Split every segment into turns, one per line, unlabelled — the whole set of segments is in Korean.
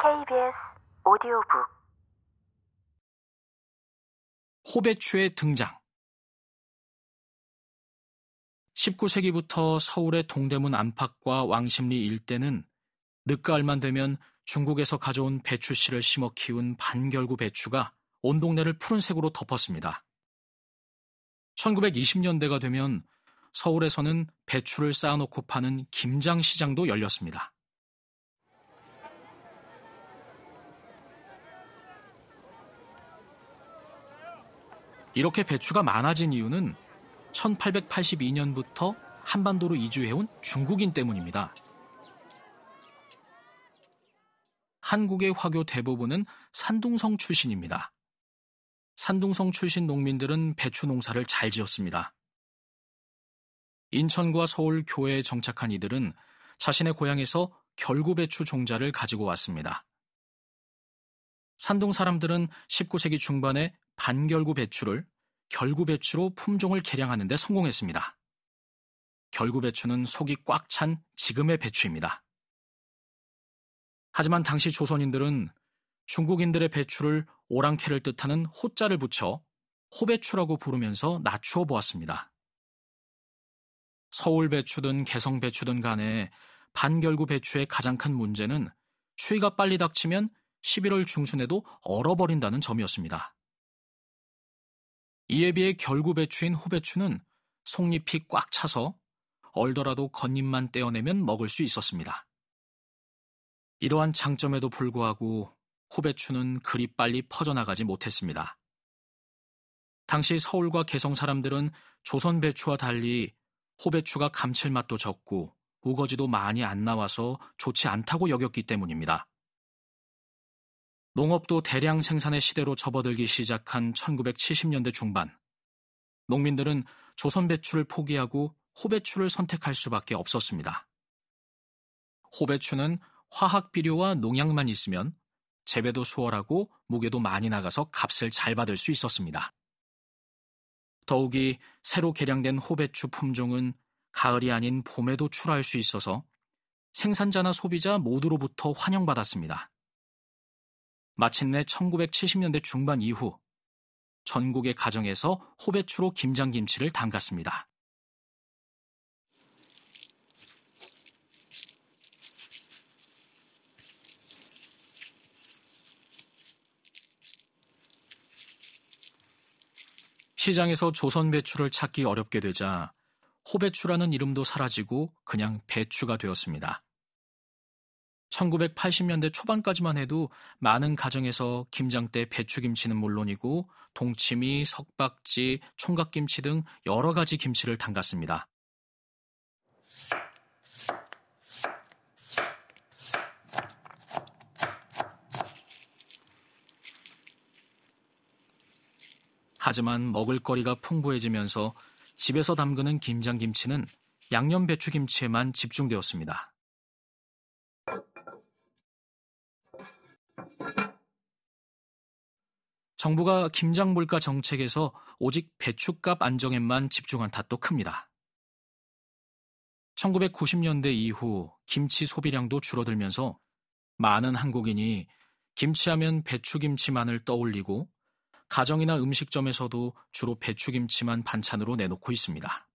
KBS 오디오북
호배추의 등장 19세기부터 서울의 동대문 안팎과 왕십리 일대는 늦가을만 되면 중국에서 가져온 배추씨를 심어 키운 반결구 배추가 온 동네를 푸른색으로 덮었습니다. 1920년대가 되면 서울에서는 배추를 쌓아놓고 파는 김장시장도 열렸습니다. 이렇게 배추가 많아진 이유는 1882년부터 한반도로 이주해온 중국인 때문입니다. 한국의 화교 대부분은 산둥성 출신입니다. 산둥성 출신 농민들은 배추 농사를 잘 지었습니다. 인천과 서울 교회에 정착한 이들은 자신의 고향에서 결구배추 종자를 가지고 왔습니다. 산동 사람들은 19세기 중반에 반결구 배추를 결구 배추로 품종을 개량하는 데 성공했습니다. 결구 배추는 속이 꽉 찬 지금의 배추입니다. 하지만 당시 조선인들은 중국인들의 배추를 오랑캐를 뜻하는 호자를 붙여 호배추라고 부르면서 낮추어 보았습니다. 서울 배추든 개성 배추든 간에 반결구 배추의 가장 큰 문제는 추위가 빨리 닥치면 11월 중순에도 얼어버린다는 점이었습니다. 이에 비해 결구 배추인 호배추는 속잎이 꽉 차서 얼더라도 겉잎만 떼어내면 먹을 수 있었습니다. 이러한 장점에도 불구하고 호배추는 그리 빨리 퍼져나가지 못했습니다. 당시 서울과 개성 사람들은 조선 배추와 달리 호배추가 감칠맛도 적고 우거지도 많이 안 나와서 좋지 않다고 여겼기 때문입니다. 농업도 대량 생산의 시대로 접어들기 시작한 1970년대 중반, 농민들은 조선 배추를 포기하고 호배추를 선택할 수밖에 없었습니다. 호배추는 화학 비료와 농약만 있으면 재배도 수월하고 무게도 많이 나가서 값을 잘 받을 수 있었습니다. 더욱이 새로 개량된 호배추 품종은 가을이 아닌 봄에도 출하할 수 있어서 생산자나 소비자 모두로부터 환영받았습니다. 마침내 1970년대 중반 이후 전국의 가정에서 호배추로 김장김치를 담갔습니다. 시장에서 조선 배추를 찾기 어렵게 되자 호배추라는 이름도 사라지고 그냥 배추가 되었습니다. 1980년대 초반까지만 해도 많은 가정에서 김장 때 배추김치는 물론이고 동치미, 석박지, 총각김치 등 여러 가지 김치를 담갔습니다. 하지만 먹을거리가 풍부해지면서 집에서 담그는 김장김치는 양념 배추김치에만 집중되었습니다. 정부가 김장 물가 정책에서 오직 배추값 안정에만 집중한 탓도 큽니다. 1990년대 이후 김치 소비량도 줄어들면서 많은 한국인이 김치하면 배추김치만을 떠올리고 가정이나 음식점에서도 주로 배추김치만 반찬으로 내놓고 있습니다.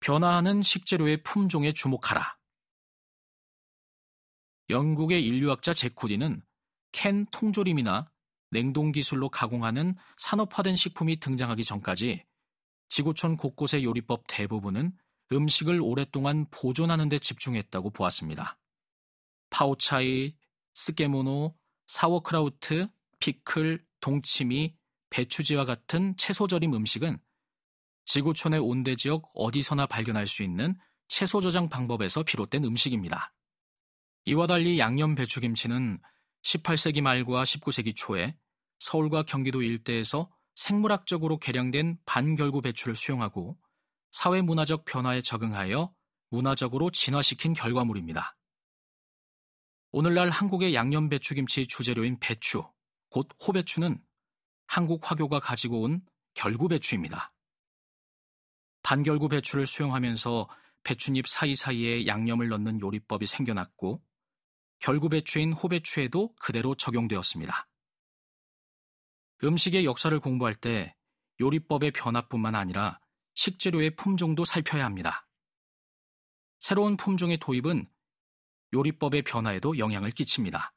변화하는 식재료의 품종에 주목하라. 영국의 인류학자 제쿠디는 캔 통조림이나 냉동 기술로 가공하는 산업화된 식품이 등장하기 전까지 지구촌 곳곳의 요리법 대부분은 음식을 오랫동안 보존하는 데 집중했다고 보았습니다. 파오차이, 스케모노, 사워크라우트, 피클, 동치미, 배추지와 같은 채소절임 음식은 지구촌의 온대 지역 어디서나 발견할 수 있는 채소 저장 방법에서 비롯된 음식입니다. 이와 달리 양념 배추김치는 18세기 말과 19세기 초에 서울과 경기도 일대에서 생물학적으로 개량된 반결구 배추를 수용하고 사회 문화적 변화에 적응하여 문화적으로 진화시킨 결과물입니다. 오늘날 한국의 양념 배추김치 주재료인 배추, 곧 호배추는 한국 화교가 가지고 온 결구 배추입니다. 반결구 배추를 수용하면서 배춧잎 사이사이에 양념을 넣는 요리법이 생겨났고 결구 배추인 호배추에도 그대로 적용되었습니다. 음식의 역사를 공부할 때 요리법의 변화뿐만 아니라 식재료의 품종도 살펴야 합니다. 새로운 품종의 도입은 요리법의 변화에도 영향을 끼칩니다.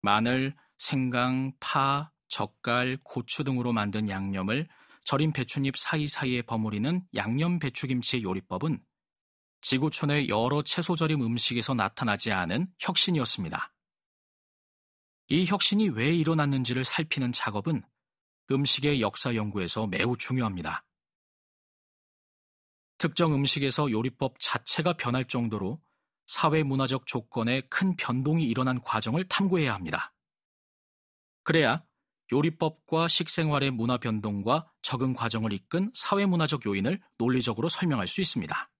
마늘, 생강, 파, 젓갈, 고추 등으로 만든 양념을 절인 배춧잎 사이사이에 버무리는 양념 배추김치의 요리법은 지구촌의 여러 채소절임 음식에서 나타나지 않은 혁신이었습니다. 이 혁신이 왜 일어났는지를 살피는 작업은 음식의 역사 연구에서 매우 중요합니다. 특정 음식에서 요리법 자체가 변할 정도로 사회 문화적 조건에 큰 변동이 일어난 과정을 탐구해야 합니다. 그래야 요리법과 식생활의 문화 변동과 적응 과정을 이끈 사회 문화적 요인을 논리적으로 설명할 수 있습니다.